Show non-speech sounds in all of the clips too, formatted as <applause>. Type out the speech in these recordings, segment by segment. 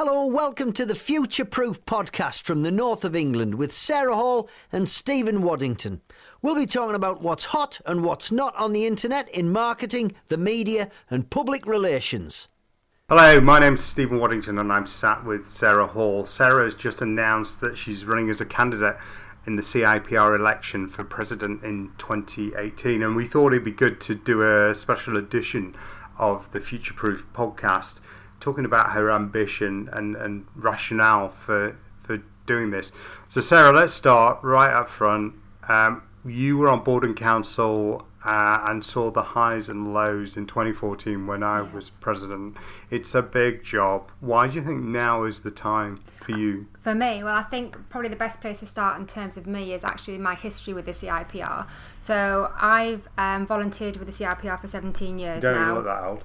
Hello, welcome to the Future Proof podcast from the north of England with Sarah Hall and Stephen Waddington. We'll be talking about what's hot and what's not on the internet in marketing, the media, and public relations. Hello, my name's Stephen Waddington and I'm sat with Sarah Hall. Sarah has just announced that she's running as a candidate in the CIPR election for president in 2018, and we thought it'd be good to do a special edition of the Future Proof podcast talking about her ambition and, and rationale for, for doing this. So, Sarah, let's start right up front. Um, you were on board and council uh, and saw the highs and lows in 2014 when I yeah. was president. It's a big job. Why do you think now is the time for you? For me, well, I think probably the best place to start in terms of me is actually my history with the CIPR. So I've um, volunteered with the CIPR for 17 years Don't now. Don't look that old.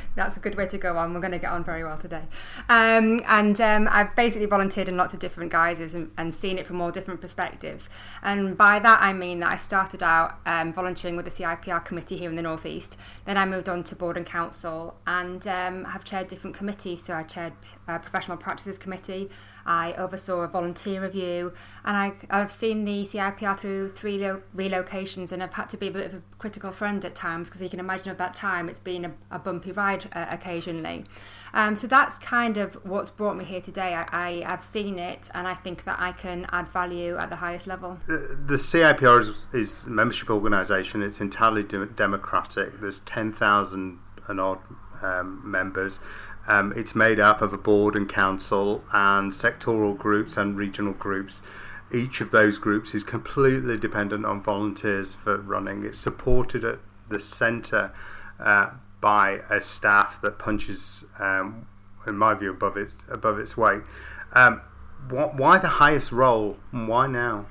That's a good way to go on. We're going to get on very well today. Um, and um, I've basically volunteered in lots of different guises and, and, seen it from all different perspectives. And by that, I mean that I started out um, volunteering with the CIPR committee here in the Northeast. Then I moved on to board and council and um, have chaired different committees. So I chaired a professional practices committee. I oversaw a volunteer review, and I, have seen the CIPR through three lo- relocations, and I've had to be a bit of a critical friend at times because you can imagine at that time it's been a, a bumpy ride uh, occasionally. Um, so that's kind of what's brought me here today. I, I, have seen it, and I think that I can add value at the highest level. The, the CIPR is, is, a membership organisation. It's entirely de- democratic. There's ten thousand and odd um, members. Um, it's made up of a board and council and sectoral groups and regional groups. Each of those groups is completely dependent on volunteers for running. It's supported at the centre uh, by a staff that punches, um, in my view, above its above its weight. Um, wh- why the highest role? And Why now?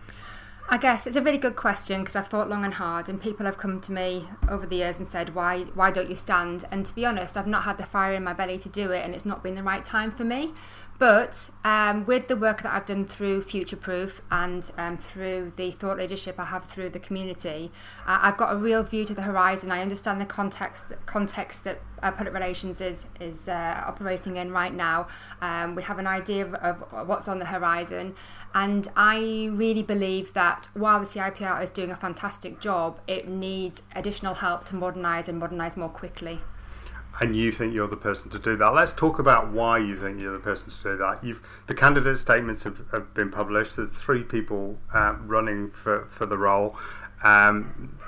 I guess it's a really good question because I've thought long and hard, and people have come to me over the years and said, "Why, why don't you stand?" And to be honest, I've not had the fire in my belly to do it, and it's not been the right time for me. But um, with the work that I've done through Future Proof and um, through the thought leadership I have through the community, uh, I've got a real view to the horizon. I understand the context context that uh, public relations is is uh, operating in right now. Um, we have an idea of, what's on the horizon, and I really believe that while the CIPR is doing a fantastic job, it needs additional help to modernise and modernise more quickly and you think you're the person to do that. Let's talk about why you think you're the person to do that. You've the candidate statements have, have been published. There's three people uh, running for, for the role. Um,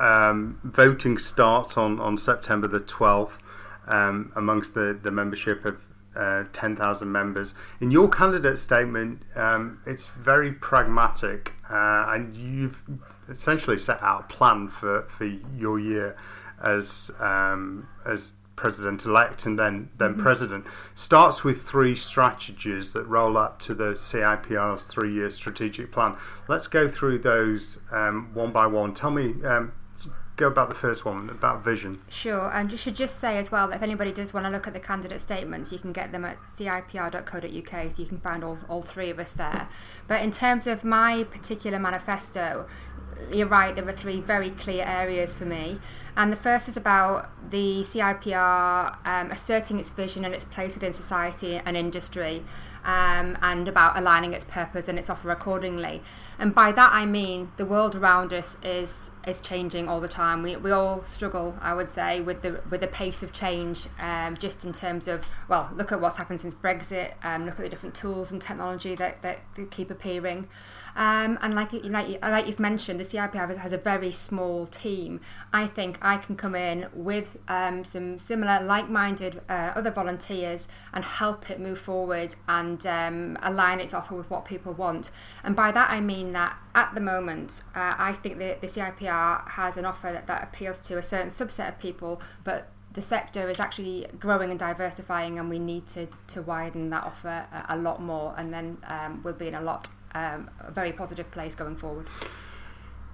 um, voting starts on, on September the 12th um, amongst the, the membership of uh, 10,000 members. In your candidate statement, um, it's very pragmatic, uh, and you've essentially set out a plan for, for your year as um, as president elect and then then mm-hmm. president starts with three strategies that roll up to the CIPR's three year strategic plan. Let's go through those um, one by one. Tell me. Um, go about the first one about vision. Sure, and you should just say as well that if anybody does want to look at the candidate statements, you can get them at cipr.co.uk, so you can find all, all three of us there. But in terms of my particular manifesto, you're right, there are three very clear areas for me. And the first is about the CIPR um, asserting its vision and its place within society and industry, um, and about aligning its purpose and its offer accordingly. And by that I mean the world around us is is changing all the time. We, we all struggle, I would say, with the with the pace of change. Um, just in terms of well, look at what's happened since Brexit. Um, look at the different tools and technology that, that, that keep appearing. Um, and like like like you've mentioned, the CIPR has a very small team. I think I can come in with um, some similar, like-minded uh, other volunteers and help it move forward and um, align its offer with what people want. And by that I mean that at the moment, uh, I think that the CIPR has an offer that, that appeals to a certain subset of people, but the sector is actually growing and diversifying, and we need to, to widen that offer a, a lot more, and then um, we'll be in a lot um, a very positive place going forward.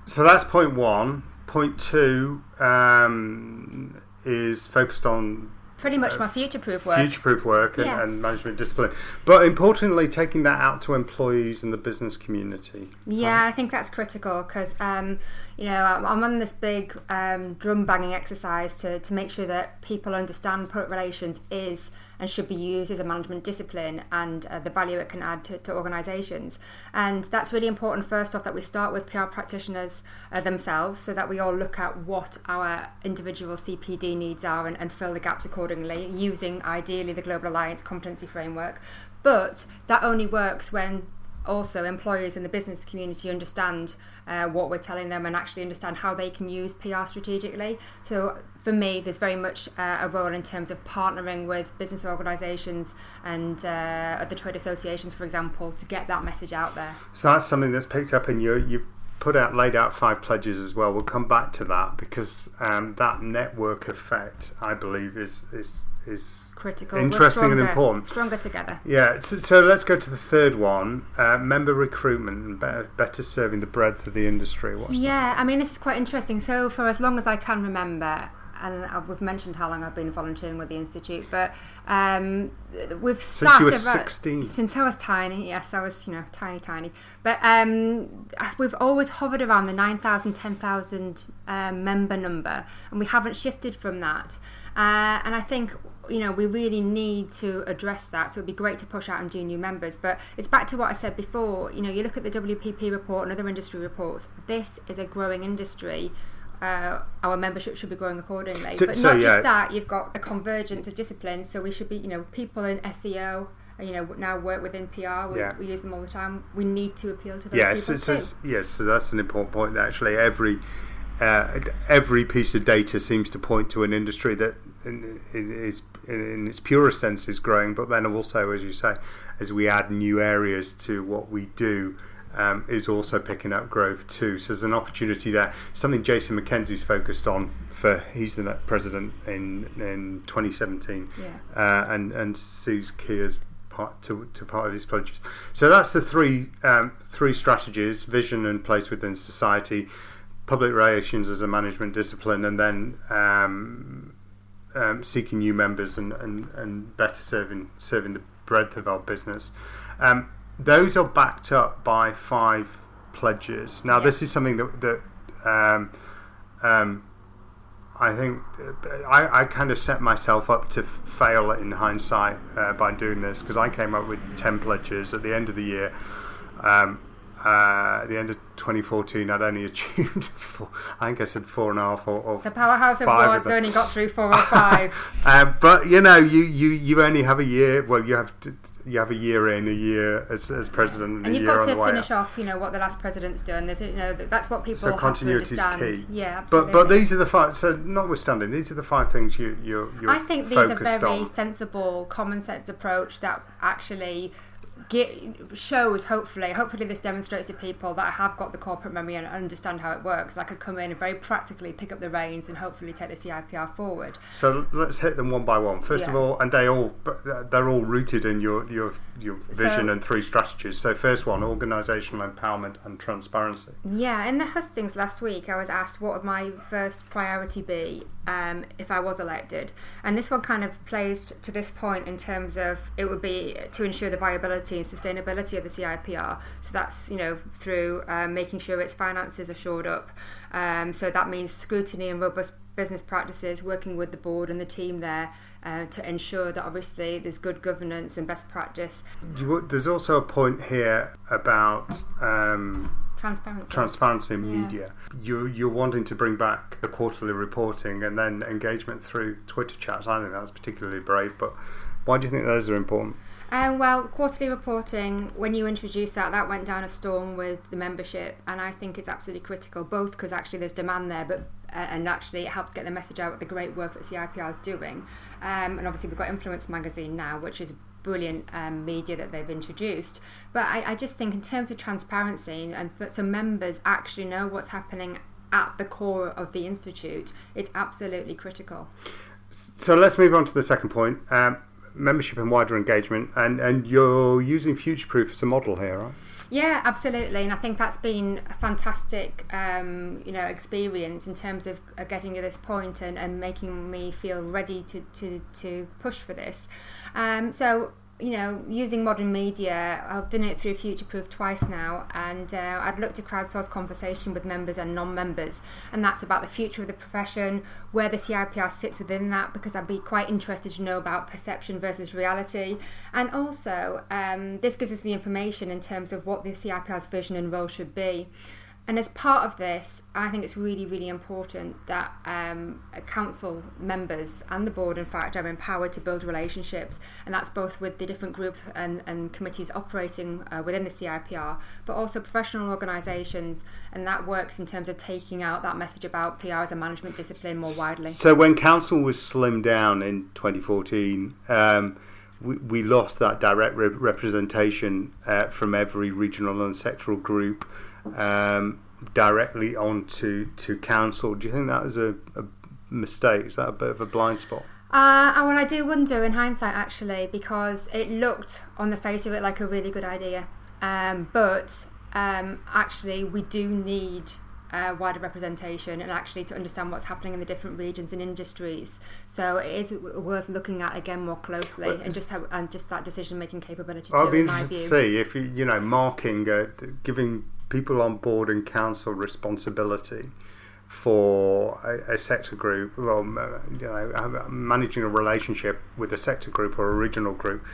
So that's point one. Point two um, is focused on pretty much my future-proof work. future-proof work and, Yeah. and management discipline. But importantly, taking that out to employees and the business community. Yeah, I think that's critical because, um, you know, I'm, I'm on this big um, drum banging exercise to, to make sure that people understand public relations is and should be used as a management discipline and uh, the value it can add to, to organisations. And that's really important, first off, that we start with PR practitioners uh, themselves so that we all look at what our individual CPD needs are and, and fill the gaps accordingly, using ideally the Global Alliance competency framework. But that only works when also employers in the business community understand uh, what we're telling them and actually understand how they can use PR strategically. So for me, there's very much uh, a role in terms of partnering with business organisations and uh, the trade associations, for example, to get that message out there. So that's something that's picked up in your you put out laid out five pledges as well. We'll come back to that because um, that network effect, I believe, is is is Critical. Interesting and important. Stronger together. Yeah, so, so let's go to the third one: uh, member recruitment and better, better serving the breadth of the industry. What's that? Yeah, I mean, this is quite interesting. So, for as long as I can remember, and we've mentioned how long I've been volunteering with the Institute, but um, we've Since sat you were about- 16. Since I was tiny, yes, I was, you know, tiny, tiny. But um, we've always hovered around the 9,000, 10,000 um, member number, and we haven't shifted from that. Uh, and I think you know we really need to address that. So it'd be great to push out and do new members. But it's back to what I said before. You know, you look at the WPP report and other industry reports. This is a growing industry. Uh, our membership should be growing accordingly. So- but so, not yeah. just that, you've got a convergence of disciplines. So we should be, you know, people in SEO. You know, now work within PR. We, Yeah. we use them all the time. We need to appeal to those Yeah, people so, so, too. yes, so that's an important point. Actually, every uh, every piece of data seems to point to an industry that, in, in, is in its purest sense, is growing. But then also, as you say, as we add new areas to what we do. Um, is also picking up growth too. So there's an opportunity there. Something Jason MacKenzie's focused on for he's the president in in 2017, Yeah. uh, and and Sue's key as part to, to part of his pledges. So that's the three um, three strategies: vision and place within society, public relations as a management discipline, and then um, um, seeking new members and, and, and better serving serving the breadth of our business. Um, those are backed up by five pledges. Now, Yeah. this is something that that um, um, I think I, I kind of set myself up to fail in hindsight uh, by doing this because I came up with 10 pledges at the end of the year. Um, uh, at the end of 2014, I'd only <laughs> achieved, four, I think I said four and a half or, or The Powerhouse of Awards only got through four or <laughs> five. Uh, but you know, you, you, you only have a year. Well, you have to, you have a year in, a year as, as president, and, and a you've year got on to the way finish off, you know, what the last president's done. There's, you know, that's what people So have to continuity is understand. key. Yeah, But absolutely. but these are the five. So notwithstanding, these are the five things you you're, you're I think these are very on. sensible, common sense approach that actually get, shows hopefully hopefully this demonstrates to people that I have got the corporate memory and understand how it works. Like I could come in and very practically pick up the reins and hopefully take the CIPR forward. So let's hit them one by one. First of all, and they all they're all rooted in your your your vision So- and three strategies. So first one, organisational empowerment and transparency. Yeah, in the hustings last week, I was asked what would my first priority be um, if I was elected, and this one kind of plays to this point in terms of it would be to ensure the viability and sustainability of the CIPR. So that's you know through um, making sure its finances are shored up. Um, so that means scrutiny and robust business practices, working with the board and the team there uh, to ensure that obviously there's good governance and best practice, there's also a point here about. Um, transparency. transparency in Yeah. media. You, you're wanting to bring back the quarterly reporting and then engagement through Twitter chats. I think that's particularly brave, but why do you think those are important? Um, well, quarterly reporting, when you introduced that, that went down a storm with the membership, and I think it's absolutely critical, both because actually there's demand there, but uh, and actually it helps get the message out of the great work that CIPR is doing. Um, and obviously we've got Influence Magazine now, which is brilliant um, media that they've introduced. But I, I just think in terms of transparency and for, so members actually know what's happening at the core of the institute, it's absolutely critical. So let's move on to the second point. Um, membership and wider engagement, and, and you're using Future Proof as a model here, right? Yeah, absolutely, and I think that's been a fantastic, um, you know, experience in terms of uh, getting to this point and, and making me feel ready to, to, to push for this. Um, so you know, using modern media, I've done it through Future Proof twice now, and uh, I'd look to crowdsource conversation with members and non-members, and that's about the future of the profession, where the CIPR sits within that, because I'd be quite interested to know about perception versus reality, and also um, this gives us the information in terms of what the CIPR's vision and role should be. And as part of this, I think it's really, really important that um, council members and the board, in fact, are empowered to build relationships. And that's both with the different groups and, and committees operating uh, within the CIPR, but also professional organisations. And that works in terms of taking out that message about PR as a management discipline more widely. So when council was slimmed down in 2014, um, we, we, lost that direct re- representation uh, from every regional and sectoral group um, directly onto to council. Do you think that was a, a mistake? Is that a bit of a blind spot? Uh, well, I do wonder in hindsight, actually, because it looked on the face of it like a really good idea. Um, but um, actually, we do need uh, wider representation and actually to understand what's happening in the different regions and industries. So it is worth looking at again more closely and just have, and just that decision making capability. I'd be interested to see if you, you know marking, uh, giving people on board and council responsibility for a, a, sector group, well, you know, managing a relationship with a sector group or a regional group.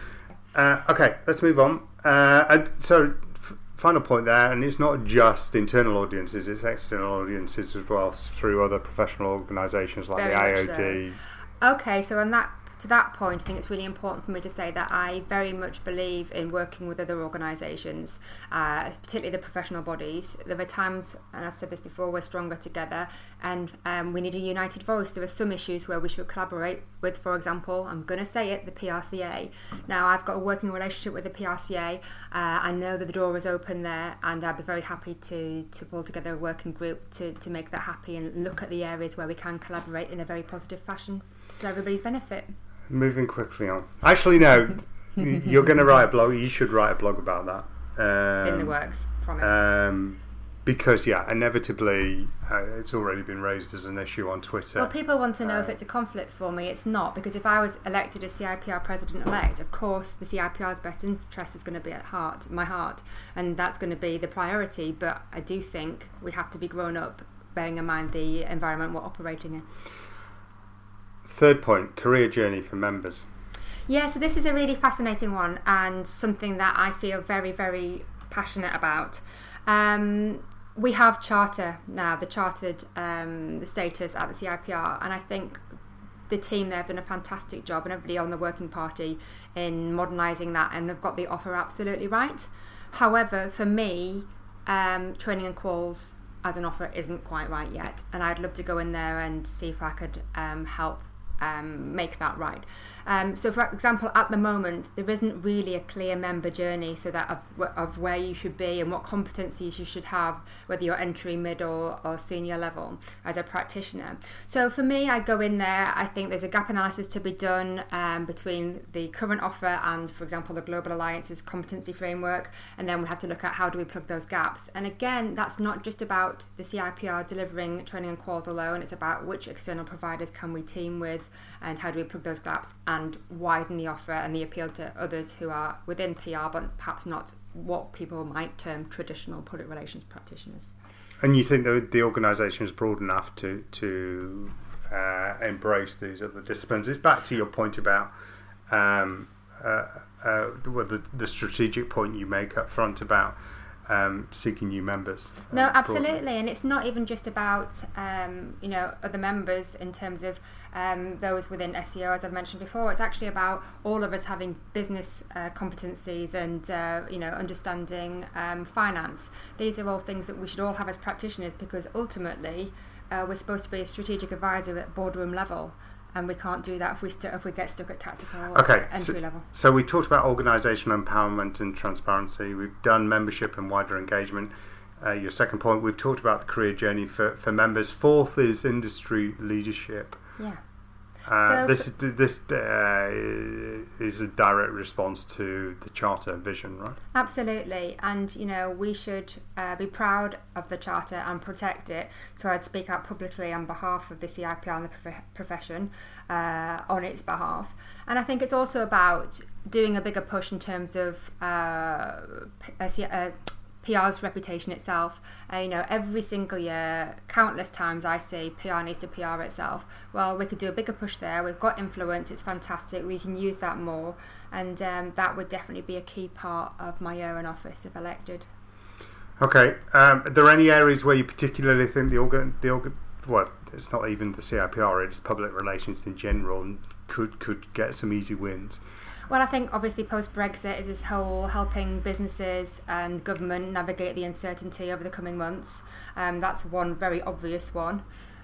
Uh, okay, let's move on. Uh, and so, f- final point there, and it's not just internal audiences; it's external audiences as well through other professional organisations like Very the IOD. So. Okay, so on that to that point, I think it's really important for me to say that I very much believe in working with other organisations, uh, particularly the professional bodies. There are times, and I've said this before, we're stronger together and um, we need a united voice. There are some issues where we should collaborate with, for example, I'm going to say it, the PRCA. Now, I've got a working relationship with the PRCA. Uh, I know that the door is open there, and I'd be very happy to, to pull together a working group to, to make that happy and look at the areas where we can collaborate in a very positive fashion for everybody's benefit moving quickly on. Actually, no. you're going to write a blog. You should write a blog about that. Um, it's in the um, works. Promise. Um, because yeah, inevitably uh, it's already been raised as an issue on Twitter. Well, people want to know uh, if it's a conflict for me. It's not because if I was elected as CIPR president elect, of course the CIPR's best interest is going to be at heart, my heart, and that's going to be the priority. But I do think we have to be grown up, bearing in mind the environment we're operating in. Third point career journey for members. Yeah, so this is a really fascinating one and something that I feel very, very passionate about. Um, we have charter now, the chartered um, the status at the CIPR, and I think the team there have done a fantastic job, and everybody on the working party in modernising that, and they've got the offer absolutely right. However, for me, um, training and quals as an offer isn't quite right yet, and I'd love to go in there and see if I could um, help um, make that right. Um, so, for example, at the moment, there isn't really a clear member journey, so that of, of where you should be and what competencies you should have, whether you're entry, mid, or, or senior level as a practitioner. So, for me, I go in there. I think there's a gap analysis to be done um, between the current offer and, for example, the Global Alliance's competency framework, and then we have to look at how do we plug those gaps. And again, that's not just about the CIPR delivering training and quals alone. It's about which external providers can we team with, and how do we plug those gaps and widen the offer and the appeal to others who are within PR but perhaps not what people might term traditional public relations practitioners. And you think that the organisation is broad enough to to uh, embrace these other disciplines? It's back to your point about um, uh, uh, the, the strategic point you make up front about um, seeking new members. Uh, no, absolutely, broadly. and it's not even just about um, you know other members in terms of um, those within SEO, as I've mentioned before. It's actually about all of us having business uh, competencies and uh, you know understanding um, finance. These are all things that we should all have as practitioners because ultimately uh, we're supposed to be a strategic advisor at boardroom level and we can't do that if we st- if we get stuck at tactical okay, entry so, level. So we talked about organisational empowerment and transparency. We've done membership and wider engagement. Uh, your second point, we've talked about the career journey for, for members. Fourth is industry leadership. Yeah. Uh, So this is this uh, is a direct response to the charter vision, right? Absolutely, and you know we should uh, be proud of the charter and protect it. So I'd speak out publicly on behalf of the CIPR and the prof- profession uh, on its behalf. And I think it's also about doing a bigger push in terms of uh, p- PR's reputation itself. Uh, you know, every single year, countless times I say PR needs to PR itself. Well, we could do a bigger push there. We've got influence. It's fantastic. We can use that more, and um, that would definitely be a key part of my year in office if elected. Okay. Um, are there any areas where you particularly think the organ, the organ, well, it's not even the CIPR; it's public relations in general, and could could get some easy wins. Well, I think obviously post Brexit, this whole helping businesses and government navigate the uncertainty over the coming months. Um, that's one very obvious one.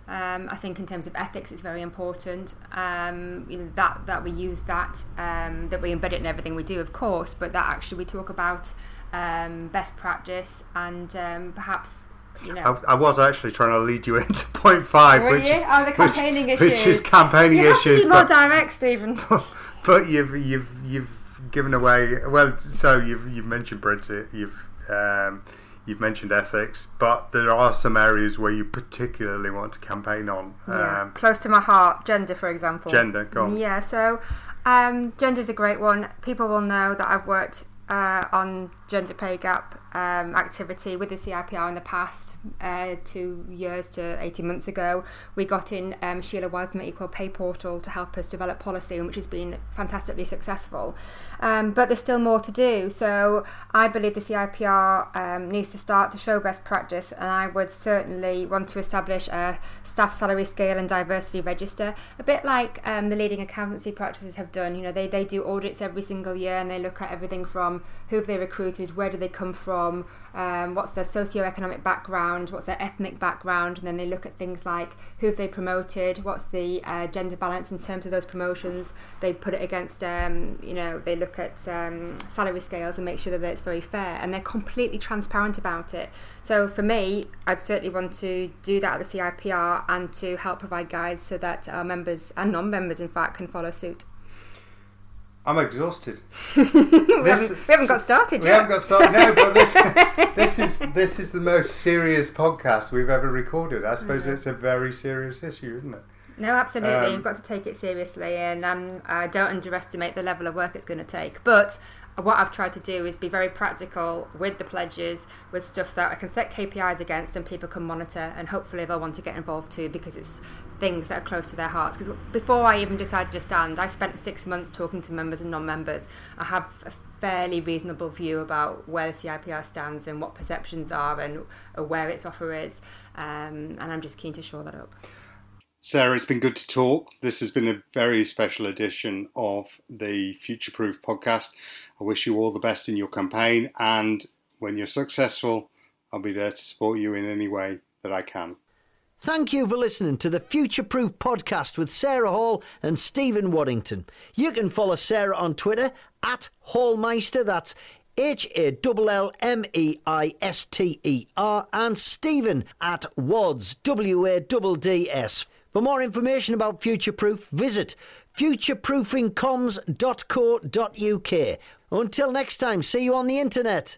Um, I think in terms of ethics, it's very important um, you know, that that we use that um, that we embed it in everything we do, of course, but that actually we talk about um, best practice and um, perhaps you know. I, I was actually trying to lead you <laughs> into point five, Were which you? is Oh, the campaigning which, issues. is campaigning you have issues. to be more but, direct, Stephen. <laughs> but you've you've you've given away. Well, so you've you've mentioned Brexit. You've um, you've mentioned ethics, but there are some areas where you particularly want to campaign on. Yeah, Um, close to my heart. Gender, for example. Gender, go on. Yeah, so um, gender is a great one. People will know that I've worked uh, on gender pay gap um, activity with the CIPR in the past uh, two years to 18 months ago. We got in um, Sheila Wiseman Equal Pay Portal to help us develop policy, which has been fantastically successful. Um, but there's still more to do. So I believe the CIPR um, needs to start to show best practice, and I would certainly want to establish a staff salary scale and diversity register, a bit like um, the leading accountancy practices have done. You know, they, they do audits every single year and they look at everything from who have they recruited, where do they come from, um, what's their socio-economic background, what's their ethnic background, and then they look at things like who have they promoted, what's the uh, gender balance in terms of those promotions. They put it against, um, you know, they look at um, salary scales and make sure that it's very fair, and they're completely transparent about it. So for me, I'd certainly want to do that at the CIPR and to help provide guides so that our members and non-members, in fact, can follow suit. I'm exhausted. <laughs> we, haven't, we haven't got started yet. We yet. haven't got started. No, but this, <laughs> this is this is the most serious podcast we've ever recorded. I suppose it's a very serious issue, isn't it? No, absolutely. Um, You've got to take it seriously, and um, I don't underestimate the level of work it's going to take. But what I've tried to do is be very practical with the pledges, with stuff that I can set KPIs against and people can monitor, and hopefully they'll want to get involved too because it's things that are close to their hearts. Because before I even decided to stand, I spent six months talking to members and non members. I have a fairly reasonable view about where the CIPR stands and what perceptions are and where its offer is, um, and I'm just keen to shore that up. Sarah, it's been good to talk. This has been a very special edition of the Future Proof podcast. I wish you all the best in your campaign, and when you're successful, I'll be there to support you in any way that I can. Thank you for listening to the Future Proof podcast with Sarah Hall and Stephen Waddington. You can follow Sarah on Twitter at Hallmeister, that's H A L L M E I S T E R, and Stephen at Wadds, W A D D S. For more information about Future Proof, visit futureproofingcomms.co.uk. Until next time, see you on the internet.